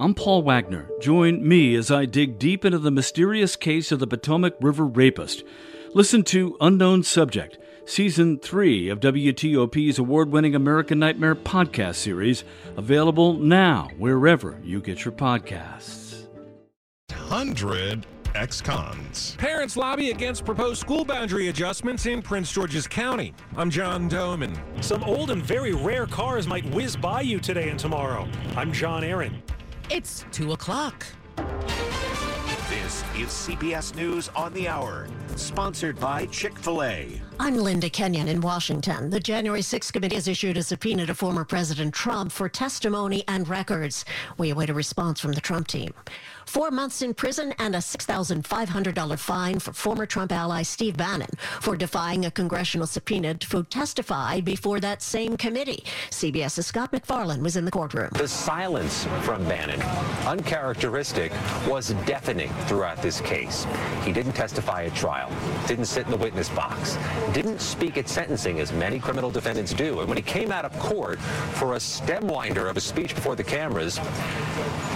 I'm Paul Wagner. Join me as I dig deep into the mysterious case of the Potomac River rapist. Listen to Unknown Subject, Season 3 of WTOP's award winning American Nightmare podcast series, available now wherever you get your podcasts. 100 ex cons. Parents lobby against proposed school boundary adjustments in Prince George's County. I'm John Domen. Some old and very rare cars might whiz by you today and tomorrow. I'm John Aaron. It's 2 o'clock. This is CBS News on the Hour, sponsored by Chick fil A. I'm Linda Kenyon in Washington. The January 6th committee has issued a subpoena to former President Trump for testimony and records. We await a response from the Trump team. Four months in prison and a $6,500 fine for former Trump ally Steve Bannon for defying a congressional subpoena to testify before that same committee. CBS's Scott MacFarlane was in the courtroom. The silence from Bannon, uncharacteristic, was deafening throughout this case. He didn't testify at trial, didn't sit in the witness box, didn't speak at sentencing as many criminal defendants do. And when he came out of court for a stem winder of a speech before the cameras,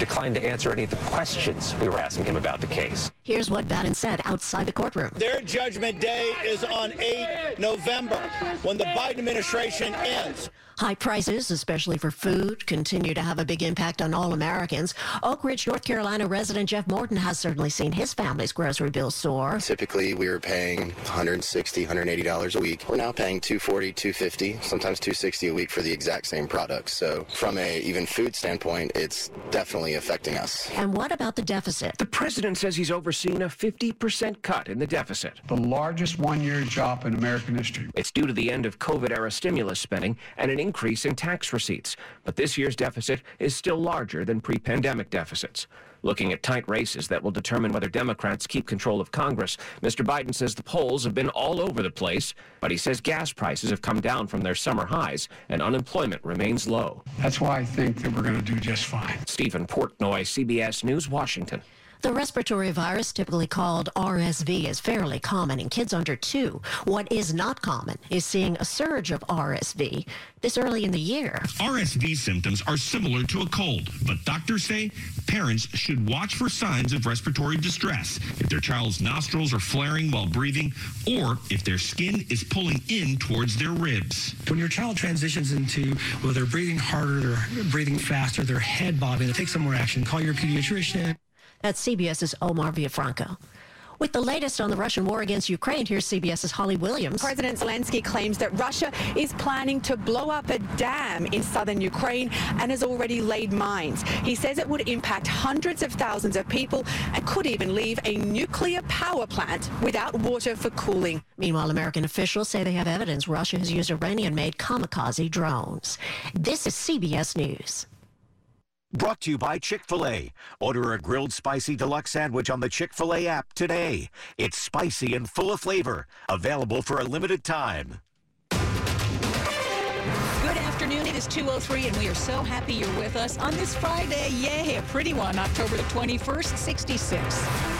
declined to answer any of the questions we were asking him about the case. Here's what Bannon said outside the courtroom. Their judgment day is on 8 November when the Biden administration ends. High prices, especially for food, continue to have a big impact on all Americans. Oak Ridge, North Carolina resident Jeff Morton has certainly seen his family's grocery bill soar. Typically, we were paying $160, $180 a week. We're now paying $240, $250, sometimes 260 a week for the exact same products. So, from a even food standpoint, it's definitely affecting us. And what about the deficit? The president says he's overseen a 50% cut in the deficit. The largest one-year drop in American history. It's due to the end of COVID-era stimulus spending and an increase in tax receipts. But this year's deficit is still larger than pre-pandemic deficits. Looking at tight races that will determine whether Democrats keep control of Congress, Mr. Biden says the polls have been all over the place, but he says gas prices have come down from their summer highs and unemployment remains low. That's why I think that we're going to do just fine. Stephen Portnoy, CBS News, Washington. The respiratory virus, typically called RSV, is fairly common in kids under two. What is not common is seeing a surge of RSV this early in the year. RSV symptoms are similar to a cold, but doctors say parents should watch for signs of respiratory distress if their child's nostrils are flaring while breathing or if their skin is pulling in towards their ribs. When your child transitions into, well, they're breathing harder, they're breathing faster, their head bobbing, take some more action. Call your pediatrician. That's CBS's Omar Villafranca. With the latest on the Russian war against Ukraine, here's CBS's Holly Williams. President Zelensky claims that Russia is planning to blow up a dam in southern Ukraine and has already laid mines. He says it would impact hundreds of thousands of people and could even leave a nuclear power plant without water for cooling. Meanwhile, American officials say they have evidence Russia has used Iranian-made kamikaze drones. This is CBS News. Brought to you by Chick fil A. Order a grilled spicy deluxe sandwich on the Chick fil A app today. It's spicy and full of flavor. Available for a limited time. Good afternoon. It is 2.03 and we are so happy you're with us on this Friday. Yay, a pretty one, October the 21st, 66.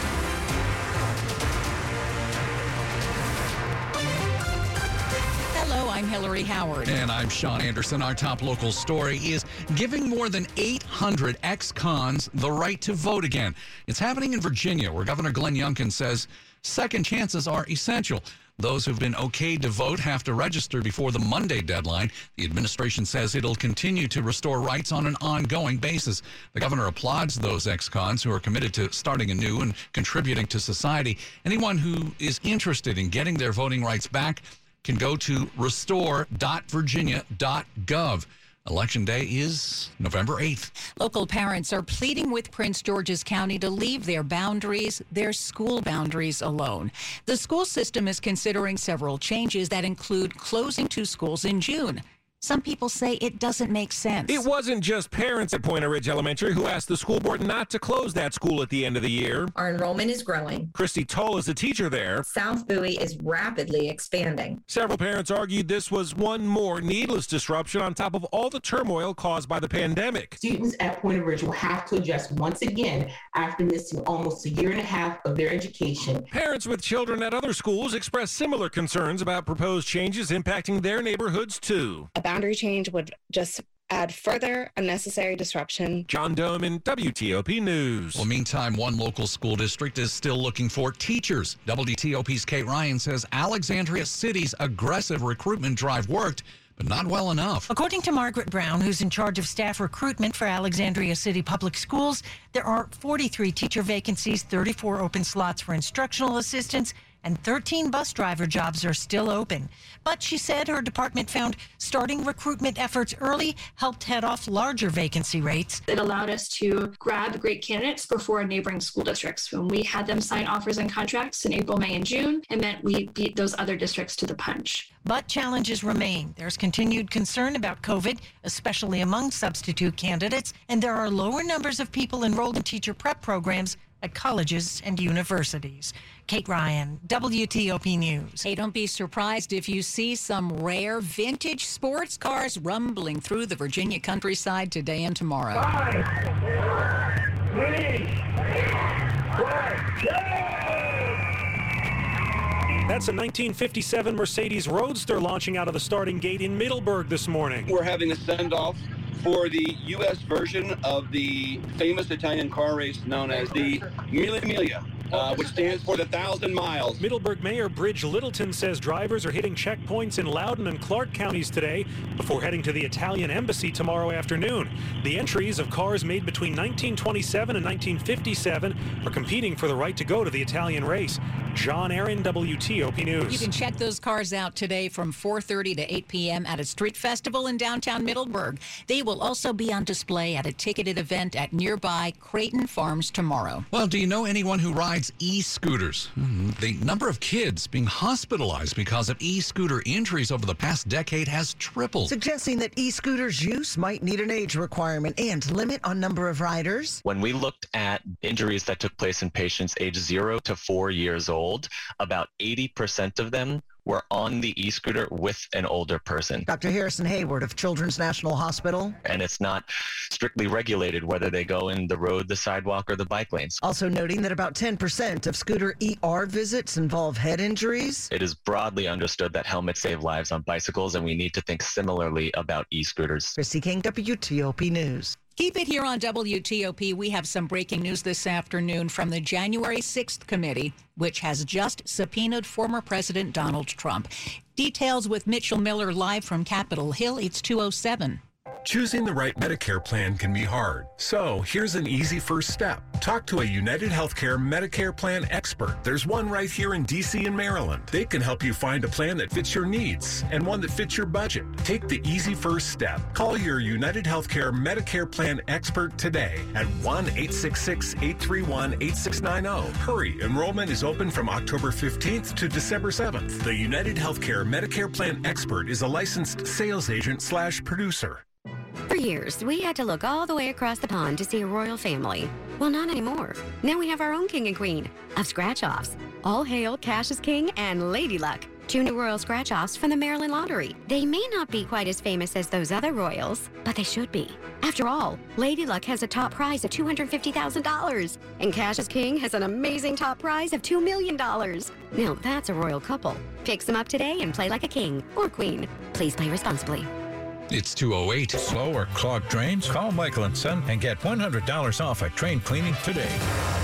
Hillary Howard. And I'm Sean Anderson. Our top local story is giving more than 800 ex cons the right to vote again. It's happening in Virginia, where Governor Glenn Youngkin says second chances are essential. Those who've been okayed to vote have to register before the Monday deadline. The administration says it'll continue to restore rights on an ongoing basis. The governor applauds those ex cons who are committed to starting anew and contributing to society. Anyone who is interested in getting their voting rights back can go to restore.virginia.gov. Election day is November 8th. Local parents are pleading with Prince George's County to leave their boundaries, their school boundaries alone. The school system is considering several changes that include closing two schools in June. Some people say it doesn't make sense. It wasn't just parents at Pointer Ridge Elementary who asked the school board not to close that school at the end of the year. Our enrollment is growing. Christy Toll is a teacher there. South Bowie is rapidly expanding. Several parents argued this was one more needless disruption on top of all the turmoil caused by the pandemic. Students at Pointer Ridge will have to adjust once again after missing almost a year and a half of their education. Parents with children at other schools expressed similar concerns about proposed changes impacting their neighborhoods too. A boundary change would just add further unnecessary disruption. John Domen WTOP News. Well, meantime, one local school district is still looking for teachers. WTOP's Kate Ryan says Alexandria City's aggressive recruitment drive worked but not well enough. According to Margaret Brown, who's in charge of staff recruitment for Alexandria City Public Schools, there are 43 teacher vacancies, 34 open slots for instructional assistants, and 13 bus driver jobs are still open. But she said her department found starting recruitment efforts early helped head off larger vacancy rates. It allowed us to grab great candidates before neighboring school districts. When we had them sign offers and contracts in April, May, and June, it meant we beat those other districts to the punch. But challenges remain. There's continued concern about COVID, especially among substitute candidates, and there are lower numbers of people enrolled in teacher prep programs at colleges and universities. Kate Ryan, WTOP News. Hey, don't be surprised if you see some rare vintage sports cars rumbling through the Virginia countryside today and tomorrow. Five, three, That's a 1957 Mercedes Roadster launching out of the starting gate in Middleburg this morning. We're having a send off for the U.S. version of the famous Italian car race known as the Mille Miglia. Uh, which stands for the thousand miles. Middleburg Mayor Bridge Littleton says drivers are hitting checkpoints in Loudoun and Clarke counties today before heading to the Italian embassy tomorrow afternoon. The entries of cars made between 1927 and 1957 are competing for the right to go to the Italian race. John Aaron, WTOP News. You can check those cars out today from 4:30 to 8 p.m. at a street festival in downtown Middleburg. They will also be on display at a ticketed event at nearby Creighton Farms tomorrow. Well, do you know anyone who rides e-scooters? Hmm, The number of kids being hospitalized because of e-scooter injuries over the past decade has tripled. Suggesting that e-scooters use might need an age requirement and limit on number of riders. When we looked at injuries that took place in patients age zero to four years old, about 80% of them were on the e-scooter with an older person. Dr. Harrison Hayward of Children's National Hospital. And it's not strictly regulated whether they go in the road, the sidewalk, or the bike lanes. Also noting that about 10% of scooter ER visits involve head injuries. It is broadly understood that helmets save lives on bicycles, and we need to think similarly about e-scooters. Christy King, WTOP News. Keep it here on WTOP. We have some breaking news this afternoon from the January 6th committee, which has just subpoenaed former President Donald Trump. Details with Mitchell Miller live from Capitol Hill. It's 207. Choosing the right Medicare plan can be hard. So here's an easy first step. Talk to a United Healthcare Medicare plan expert. There's one right here in DC and Maryland. They can help you find a plan that fits your needs and one that fits your budget. Take the easy first step. Call your United Healthcare Medicare plan expert today at 1 866 831 8690. Hurry, enrollment is open from October 15th to December 7th. The United Healthcare Medicare plan expert is a licensed sales agent slash producer. For years, we had to look all the way across the pond to see a royal family. Well, not anymore. Now we have our own king and queen of scratch offs. All hail Cassius King and Lady Luck, two new royal scratch offs from the Maryland Lottery. They may not be quite as famous as those other royals, but they should be. After all, Lady Luck has a top prize of $250,000, and Cassius King has an amazing top prize of $2 million. Now that's a royal couple. Pick them up today and play like a king or queen. Please play responsibly. It's 208. Slow or clogged drains? Call Michael and Son and get $100 off a train cleaning today.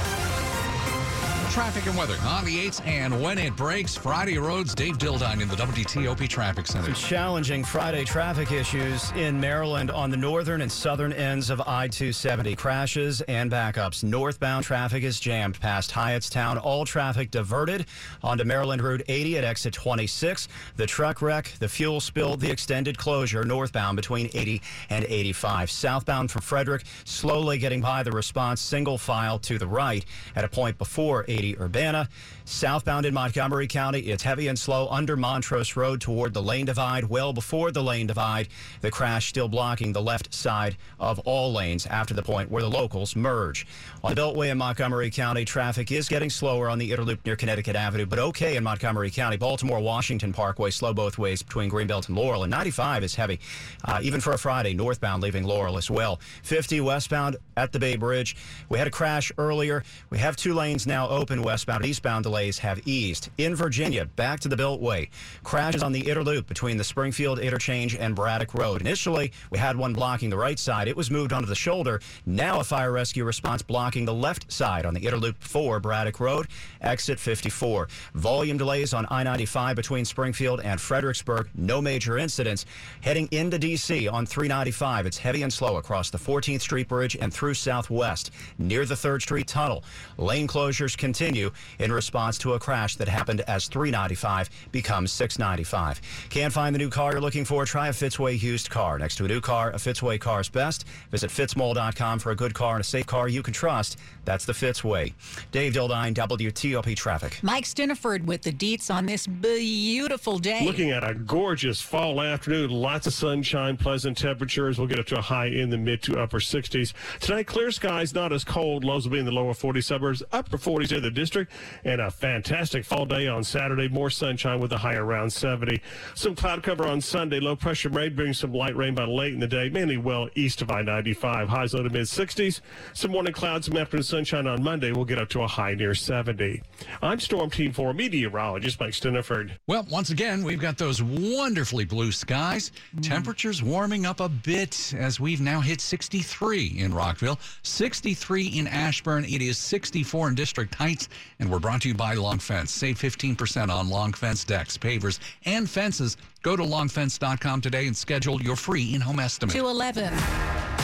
Traffic and weather on the 8th and when it breaks, Friday roads, Dave Dildine in the WTOP Traffic Center. Some challenging Friday traffic issues in Maryland on the northern and southern ends of I 270. Crashes and backups. Northbound traffic is jammed past Hyattstown. All traffic diverted onto Maryland Route 80 at exit 26. The truck wreck, the fuel spill, the extended closure northbound between 80 and 85. Southbound from Frederick, slowly getting by the response single file to the right at a point before 80 Urbana. Southbound in Montgomery County, it's heavy and slow under Montrose Road toward the lane divide. Well before the lane divide, the crash still blocking the left side of all lanes after the point where the locals merge. On the Beltway in Montgomery County, traffic is getting slower on the Inner Loop near Connecticut Avenue, but okay in Montgomery County. Baltimore Washington Parkway slow both ways between Greenbelt and Laurel, and 95 is heavy, uh, even for a Friday northbound leaving Laurel as well. 50 westbound at the Bay Bridge. We had a crash earlier. We have two lanes now open. Open westbound and eastbound delays have eased. In Virginia, back to the Beltway. Crashes on the Inner Loop between the Springfield Interchange and Braddock Road. Initially, we had one blocking the right side. It was moved onto the shoulder. Now a fire rescue response blocking the left side on the Inner Loop 4 Braddock Road, exit 54. Volume delays on I-95 between Springfield and Fredericksburg. No major incidents. Heading into D.C. on 395, it's heavy and slow across the 14th Street Bridge and through Southwest near the 3rd Street Tunnel. Lane closures continue in response to a crash that happened as 395 becomes 695. Can't find the new car you're looking for? Try a Fitzway used car. Next to a new car, a Fitzway car's best. Visit fitzmall.com for a good car and a safe car you can trust. That's the Fitzway. Dave Dildine, WTOP Traffic. Mike Stinneford with the deets on this beautiful day. Looking at a gorgeous fall afternoon, lots of sunshine, pleasant temperatures. We'll get up to a high in the mid to upper 60s. Tonight, clear skies, not as cold. Lows will be in the lower 40 suburbs, upper 40s in the district, and a fantastic fall day on Saturday. More sunshine with a high around 70. Some cloud cover on Sunday. Low pressure may bring some light rain by late in the day, mainly well east of I 95. Highs low to mid 60s. Some morning clouds, some afternoon sunshine on Monday. We'll get up to a high near 70. I'm Storm Team 4 meteorologist Mike Stinneford. Well, once again, we've got those wonderfully blue skies. Hmm. Temperatures warming up a bit as we've now hit 63 in Rockville, 63 in Ashburn. It is 64 in District Heights, and we're brought to you by Long Fence. Save 15% on Long Fence decks, pavers, and fences. Go to longfence.com today and schedule your free in-home estimate. 211.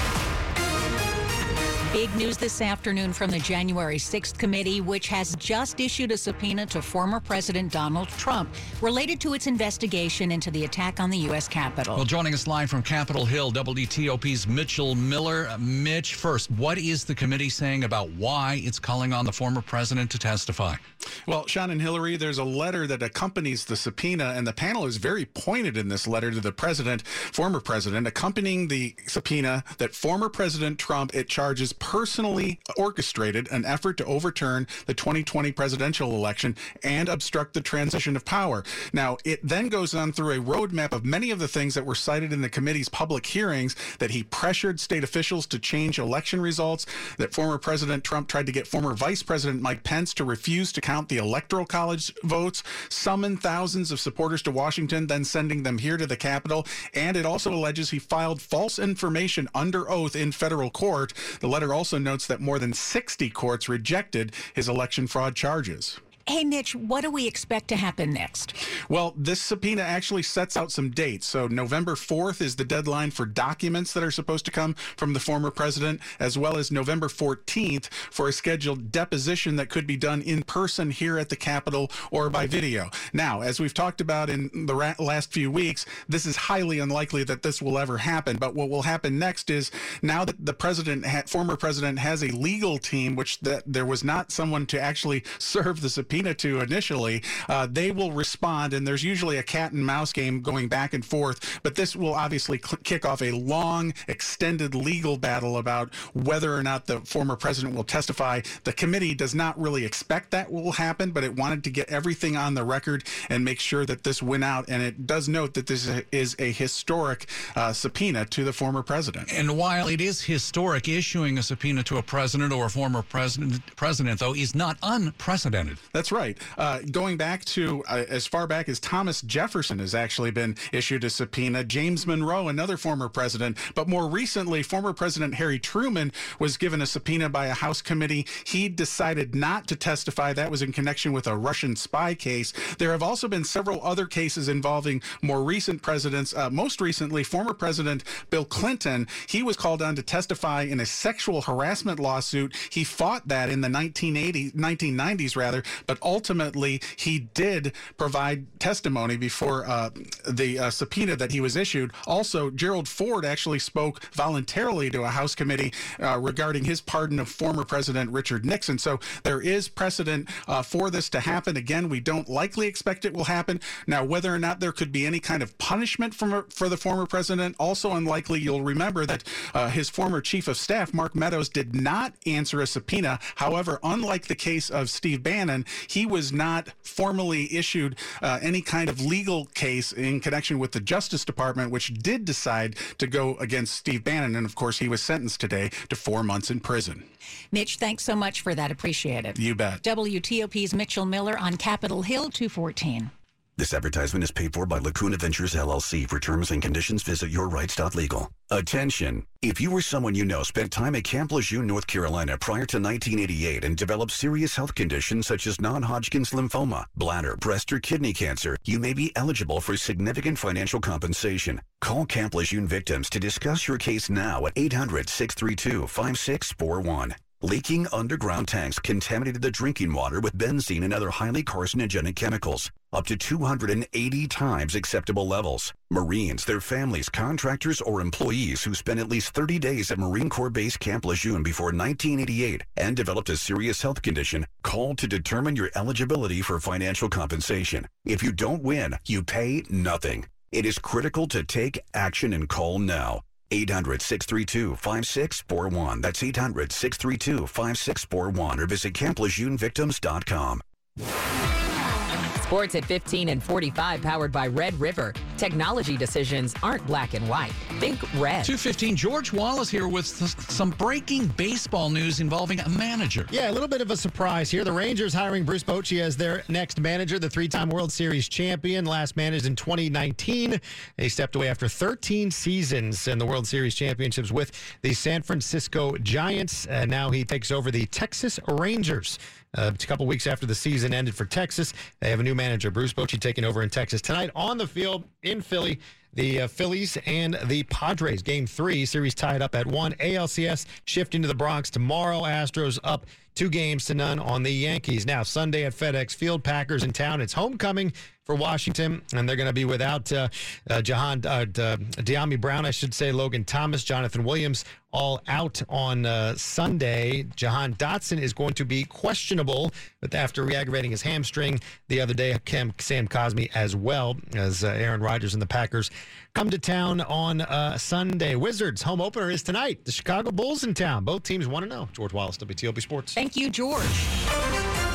Big news this afternoon from the January 6th committee, which has just issued a subpoena to former President Donald Trump related to its investigation into the attack on the U.S. Capitol. Well, joining us live from Capitol Hill, WTOP's Mitchell Miller. Uh, Mitch, first, what is the committee saying about why it's calling on the former president to testify? Well, Sean and Hillary, there's a letter that accompanies the subpoena, and the panel is very pointed in this letter to the president, former president, accompanying the subpoena that former President Trump it charges personally orchestrated an effort to overturn the 2020 presidential election and obstruct the transition of power. Now, it then goes on through a roadmap of many of the things that were cited in the committee's public hearings that he pressured state officials to change election results, that former President Trump tried to get former Vice President Mike Pence to refuse to count the Electoral College votes, summon thousands of supporters to Washington, then sending them here to the Capitol. And it also alleges he filed false information under oath in federal court. The letter also notes that more than 60 courts rejected his election fraud charges. Hey, Mitch, what do we expect to happen next? Well, this subpoena actually sets out some dates. So, November 4th is the deadline for documents that are supposed to come from the former president, as well as November 14th for a scheduled deposition that could be done in person here at the Capitol or by video. Now, as we've talked about in the ra- last few weeks, this is highly unlikely that this will ever happen. But what will happen next is now that the president, ha- former president, has a legal team, which that there was not someone to actually serve the subpoena to initially, uh, they will respond, and there's usually a cat and mouse game going back and forth. But this will obviously cl- kick off a long, extended legal battle about whether or not the former president will testify. The committee does not really expect that will happen, but it wanted to get everything on the record and make sure that this went out. And it does note that this is a historic uh, subpoena to the former president. And while it is historic, issuing a subpoena to a president or a former president, president though, is not unprecedented. That's right. Uh, going back to uh, as far back as Thomas Jefferson has actually been issued a subpoena. James Monroe, another former president, but more recently, former President Harry Truman was given a subpoena by a House committee. He decided not to testify. That was in connection with a Russian spy case. There have also been several other cases involving more recent presidents. Uh, most recently, former President Bill Clinton. He was called on to testify in a sexual harassment lawsuit. He fought that in the 1980s, 1990s rather, but ultimately he did provide testimony before uh, the uh, subpoena that he was issued. Also, Gerald Ford actually spoke voluntarily to a House committee uh, regarding his pardon of former President Richard Nixon. So there is precedent uh, for this to happen. Again, we don't likely expect it will happen. Now, whether or not there could be any kind of punishment from, for the former president, also unlikely. You'll remember that uh, his former chief of staff, Mark Meadows, did not answer a subpoena. However, unlike the case of Steve Bannon, he was not formally issued uh, any kind of legal case in connection with the Justice Department, which did decide to go against Steve Bannon. And of course, he was sentenced today to four months in prison. Mitch, thanks so much for that. Appreciate it. You bet. WTOP's Mitchell Miller on Capitol Hill 214. This advertisement is paid for by Lacuna Ventures LLC. For terms and conditions, visit yourrights.legal. Attention! If you or someone you know spent time at Camp Lejeune, North Carolina prior to 1988 and developed serious health conditions such as non-Hodgkin's lymphoma, bladder, breast, or kidney cancer, you may be eligible for significant financial compensation. Call Camp Lejeune victims to discuss your case now at 800-632-5641. Leaking underground tanks contaminated the drinking water with benzene and other highly carcinogenic chemicals, up to 280 times acceptable levels. Marines, their families, contractors, or employees who spent at least 30 days at Marine Corps Base Camp Lejeune before 1988 and developed a serious health condition, call to determine your eligibility for financial compensation. If you don't win, you pay nothing. It is critical to take action and call now. 800 632 5641. That's 800 632 5641 or visit CampLejeuneVictims.com. Sports at 15 and 45 powered by Red River. Technology decisions aren't black and white. Think red. 215 George Wallace here with some breaking baseball news involving a manager. Yeah, a little bit of a surprise here. The Rangers hiring Bruce Bochy as their next manager, the three-time World Series champion, last managed in 2019. He stepped away after 13 seasons in the World Series championships with the San Francisco Giants. And now he takes over the Texas Rangers. Uh, a couple weeks after the season ended for Texas, they have a new manager, Bruce Bochy, taking over in Texas tonight on the field in Philly. The uh, Phillies and the Padres, game three, series tied up at one. ALCS shifting to the Bronx tomorrow. Astros up two games to none on the Yankees. Now, Sunday at FedEx Field, Packers in town. It's homecoming for Washington, and they're going to be without uh, uh, Jahan uh, Dyami Brown, I should say, Logan Thomas, Jonathan Williams, all out on uh, Sunday. Jahan Dotson is going to be questionable, but after re-aggravating his hamstring the other day, Sam Cosmi as well as uh, Aaron Rodgers and the Packers come to town on uh, Sunday. Wizards home opener is tonight. The Chicago Bulls in town. Both teams want to know. George Wallace, WTOP Sports. Thank you, George.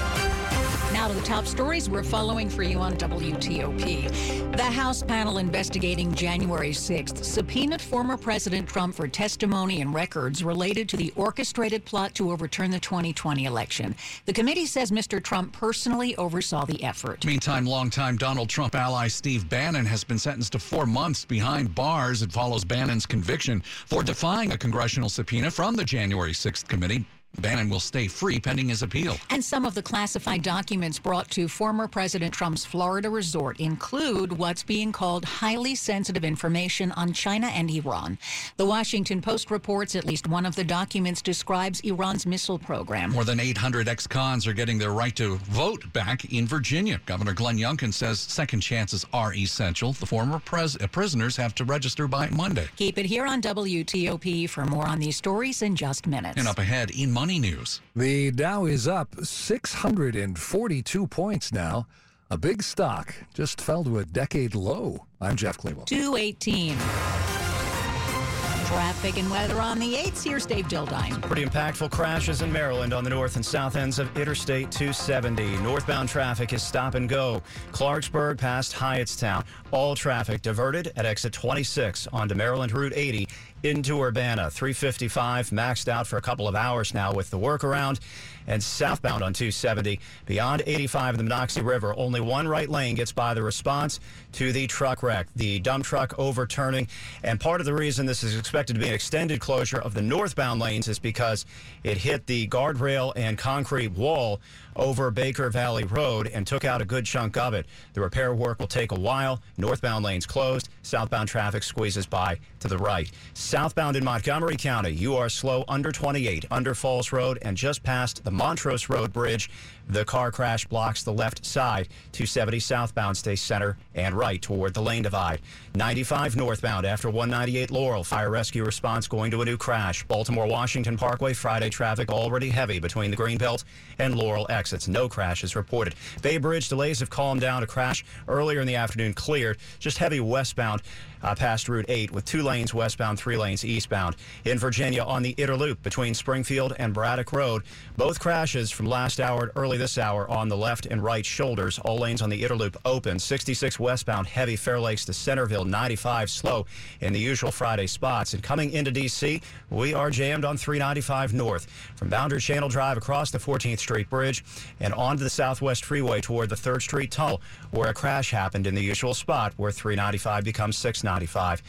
To the top stories we're following for you on WTOP. The House panel investigating January 6th subpoenaed former President Trump for testimony and records related to the orchestrated plot to overturn the 2020 election. The committee says Mr. Trump personally oversaw the effort. Meantime, longtime Donald Trump ally Steve Bannon has been sentenced to four months behind bars. It follows Bannon's conviction for defying a congressional subpoena from the January 6th committee. Bannon will stay free pending his appeal. And some of the classified documents brought to former President Trump's Florida resort include what's being called highly sensitive information on China and Iran. The Washington Post reports at least one of the documents describes Iran's missile program. More than 800 ex cons are getting their right to vote back in Virginia. Governor Glenn Youngkin says second chances are essential. The former pres- uh, prisoners have to register by Monday. Keep it here on WTOP for more on these stories in just minutes. And up ahead in money news. The Dow is up 642 points now. A big stock just fell to a decade low. I'm Jeff Clabaugh. 218. Traffic and weather on the 8s. Here's Dave Dildine. Pretty impactful crashes in Maryland on the north and south ends of Interstate 270. Northbound traffic is stop and go. Clarksburg past Hyattstown. All traffic diverted at exit 26 onto Maryland Route 80 into Urbana. 355 maxed out for a couple of hours now with the workaround. And southbound on 270 beyond 85 in the Monocacy River. Only one right lane gets by the response to the truck wreck, the dump truck overturning. And part of the reason this is expected to be an extended closure of the northbound lanes is because it hit the guardrail and concrete wall over Baker Valley Road and took out a good chunk of it. The repair work will take a while. Northbound lanes closed. Southbound traffic squeezes by to the right. Southbound in Montgomery County, you are slow under 28, under Falls Road, and just past the Montrose Road Bridge. The car crash blocks the left side. 270 southbound stays center and right toward the lane divide. 95 northbound after 198 Laurel. Fire rescue response going to a new crash. Baltimore Washington Parkway Friday traffic already heavy between the Greenbelt and Laurel exits. No crashes reported. Bay Bridge delays have calmed down. A crash earlier in the afternoon cleared. Just heavy westbound uh, past Route 8 with two lanes westbound, three lanes eastbound. In Virginia, on the Inner Loop between Springfield and Braddock Road, both crashes from last hour to early this hour on the left and right shoulders. All lanes on the Inner Loop open. 66 westbound, heavy Fair Lakes to Centreville, 95 slow in the usual Friday spots. And coming into D.C., we are jammed on 395 north from Boundary Channel Drive across the 14th Street Bridge and onto the Southwest Freeway toward the 3rd Street Tunnel, where a crash happened in the usual spot where 395 becomes 695.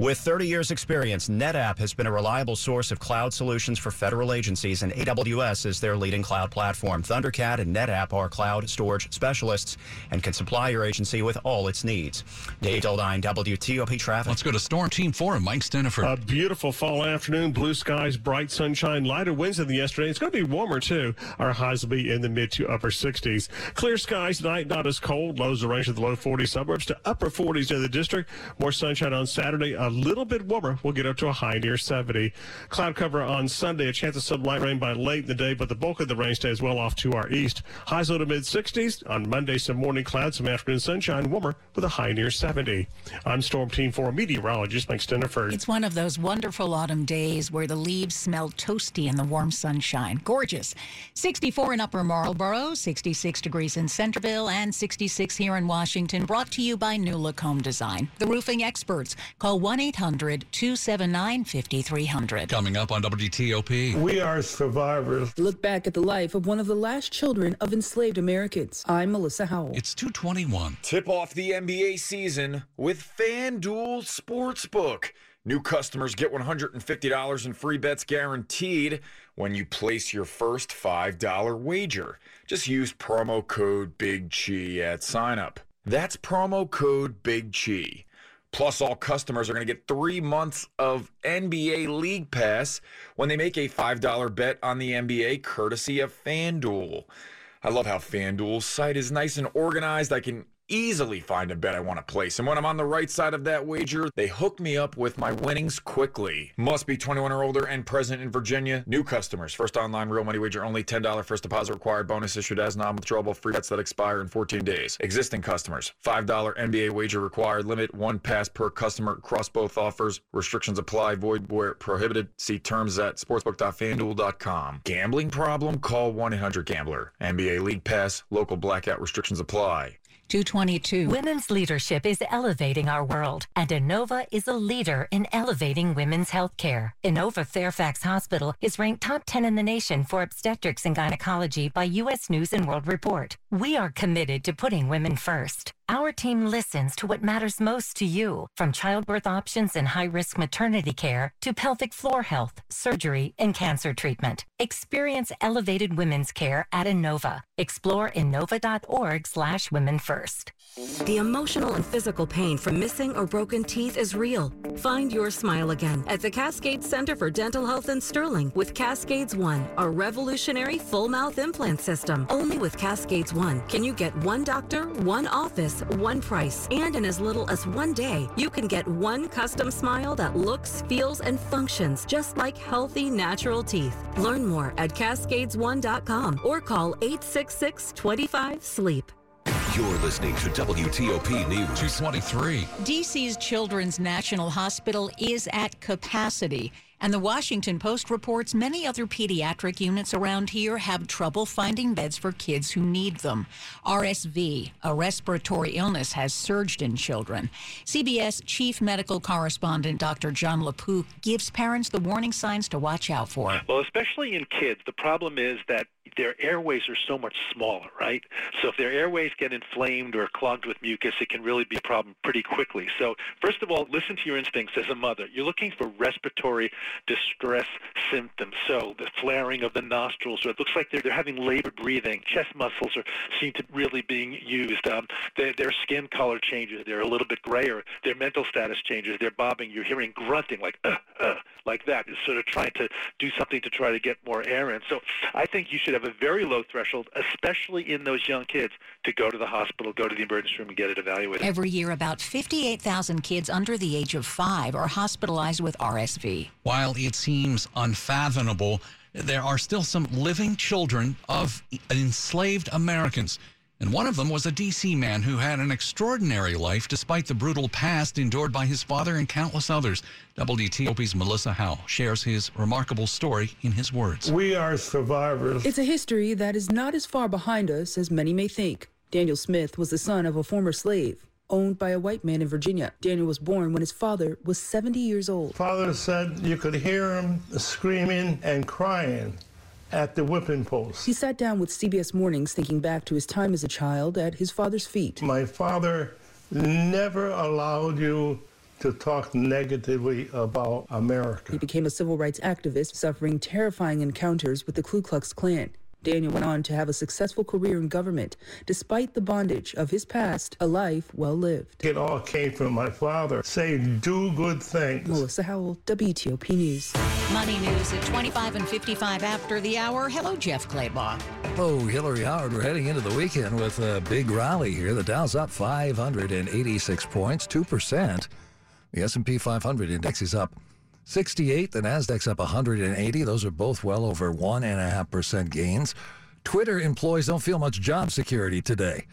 With 30 years' experience, NetApp has been a reliable source of cloud solutions for federal agencies, and AWS is their leading cloud platform. Thundercat and NetApp are cloud storage specialists and can supply your agency with all its needs. Dave Dildine, WTOP Traffic. Let's go to Storm Team 4 and Mike Stinneford. A beautiful fall afternoon, blue skies, bright sunshine, lighter winds than yesterday. It's going to be warmer too. Our highs will be in the mid to upper 60s. Clear skies tonight, not as cold. Lows will range to the low 40 suburbs to upper 40s in the district. More sunshine on Saturday. A little bit warmer. We'll get up to a high near 70. Cloud cover on Sunday. A chance of some light rain by late in the day, but the bulk of the rain stays well off to our east. Highs low to mid 60s. On Monday, some morning clouds, some afternoon sunshine, warmer with a high near 70. I'm Storm Team 4 meteorologist Mike Stinneford. It's one of those wonderful autumn days where the leaves smell toasty in the warm sunshine. Gorgeous. 64 in Upper Marlboro, 66 degrees in Centreville, and 66 here in Washington. Brought to you by New Look Home Design, the roofing experts. Call 1 800 279 5300. Coming up on WTOP. We are survivors. Look back at the life of one of the last children of enslaved Americans. I'm Melissa Howell. It's 221. Tip off the NBA season with FanDuel Sportsbook. New customers get $150 in free bets guaranteed when you place your first $5 wager. Just use promo code Big Chi at signup. That's promo code Big Chi. Plus, all customers are going to get three months of NBA League Pass when they make a $5 bet on the NBA courtesy of FanDuel. I love how FanDuel's site is nice and organized. I can easily find a bet I want to place. And when I'm on the right side of that wager, they hook me up with my winnings quickly. Must be 21 or older and present in Virginia. New customers. First online real money wager only. $10 first deposit required. Bonus issued as non-withdrawable free bets that expire in 14 days. Existing customers. $5 NBA wager required. Limit one pass per customer across both offers. Restrictions apply. Void where prohibited. See terms at sportsbook.fanduel.com. Gambling problem? Call 1-800-GAMBLER. NBA League Pass. Local blackout restrictions apply. 222. Women's leadership is elevating our world, and Inova is a leader in elevating women's health care. Inova Fairfax Hospital is ranked top 10 in the nation for obstetrics and gynecology by U.S. News and World Report. We are committed to putting women first. Our team listens to what matters most to you, from childbirth options and high risk maternity care to pelvic floor health, surgery, and cancer treatment. Experience elevated women's care at Inova. Explore Inova.org slash women first. The emotional and physical pain from missing or broken teeth is real. Find your smile again at the Cascade Center for Dental Health in Sterling with Cascades One, a revolutionary full mouth implant system. Only with Cascades One can you get one doctor, one office, one price, and in as little as one day, you can get one custom smile that looks, feels, and functions just like healthy, natural teeth. Learn more at cascades1.com or call 866 25 SLEEP. You're listening to WTOP News. 223. DC's Children's National Hospital is at capacity. And the Washington Post reports many other pediatric units around here have trouble finding beds for kids who need them. RSV, a respiratory illness, has surged in children. CBS chief medical correspondent Dr. Jon LaPook gives parents the warning signs to watch out for. Well, especially in kids, the problem is that their airways are so much smaller, right? So if their airways get inflamed or clogged with mucus, it can really be a problem pretty quickly. So first of all, listen to your instincts as a mother. You're looking for respiratory distress symptoms. So the flaring of the nostrils, or it looks like they're, they're having labored breathing. Chest muscles are seem to really being used. Um, their, their skin color changes. They're a little bit grayer. Their mental status changes. They're bobbing. You're hearing grunting like, uh, uh, like that. It's sort of trying to do something to try to get more air in. So I think you should have a very low threshold, especially in those young kids, to go to the hospital, go to the emergency room, and get it evaluated. Every year, about 58,000 kids under the age of five are hospitalized with RSV. While it seems unfathomable, there are still some living children of enslaved Americans. And one of them was a D.C. man who had an extraordinary life despite the brutal past endured by his father and countless others. WTOP's Melissa Howell shares his remarkable story in his words. We are survivors. It's a history that is not as far behind us as many may think. Daniel Smith was the son of a former slave owned by a white man in Virginia. Daniel was born when his father was 70 years old. Father said you could hear him screaming and crying at the whipping post. He sat down with CBS Mornings thinking back to his time as a child at his father's feet. My father never allowed you to talk negatively about America. He became a civil rights activist, suffering terrifying encounters with the Ku Klux Klan. Daniel went on to have a successful career in government, despite the bondage of his past, a life well lived. It all came from my father. Say, do good things. Melissa Howell, WTOP News. Money news at 25 and 55 after the hour. Hello, Jeff Clabaugh. Oh, Hillary Howard, we're heading into the weekend with a big rally here. The Dow's up 586 points, 2%. The S&P 500 index is up 68. The Nasdaq's up 180. Those are both well over 1.5% gains. Twitter employees don't feel much job security today.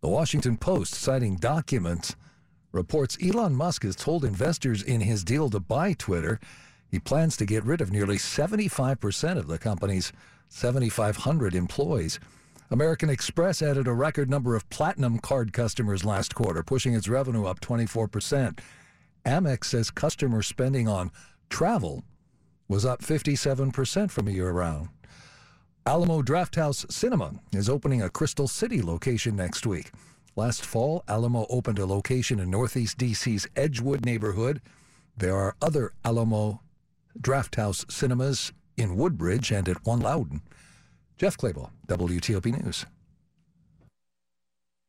The Washington Post, citing documents, reports Elon Musk has told investors in his deal to buy Twitter he plans to get rid of nearly 75% of the company's 7,500 employees. American Express added a record number of platinum card customers last quarter, pushing its revenue up 24%. Amex says customer spending on travel was up 57% from a year around. Alamo Drafthouse Cinema is opening a Crystal City location next week. Last fall, Alamo opened a location in Northeast DC's Edgewood neighborhood. There are other Alamo Drafthouse Cinemas in Woodbridge and at One Loudoun. Jeff Clabaugh, WTOP News.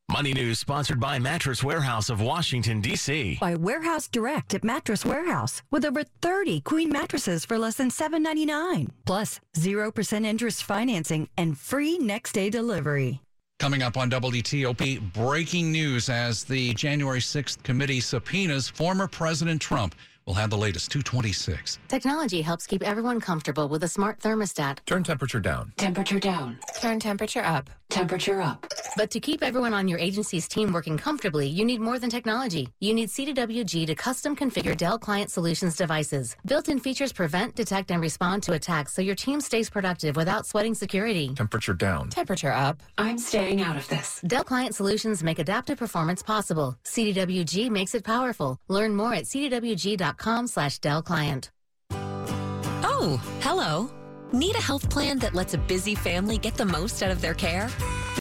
Money News sponsored by Mattress Warehouse of Washington, D.C. By Warehouse Direct at Mattress Warehouse with over 30 queen mattresses for less than $7.99. Plus 0% interest financing and free next day delivery. Coming up on WTOP, breaking news as the January 6th committee subpoenas former President Trump. We'll have the latest 226. Technology helps keep everyone comfortable with a smart thermostat. Turn temperature down. Temperature down. Turn temperature up. Temperature up. But to keep everyone on your agency's team working comfortably, you need more than technology. You need CDWG to custom configure Dell Client Solutions devices. Built-in features prevent, detect, and respond to attacks so your team stays productive without sweating security. Temperature down. Temperature up. I'm staying out of this. Dell Client Solutions make adaptive performance possible. CDWG makes it powerful. Learn more at cdwg.com slash Dell. Oh, hello. Need a health plan that lets a busy family get the most out of their care?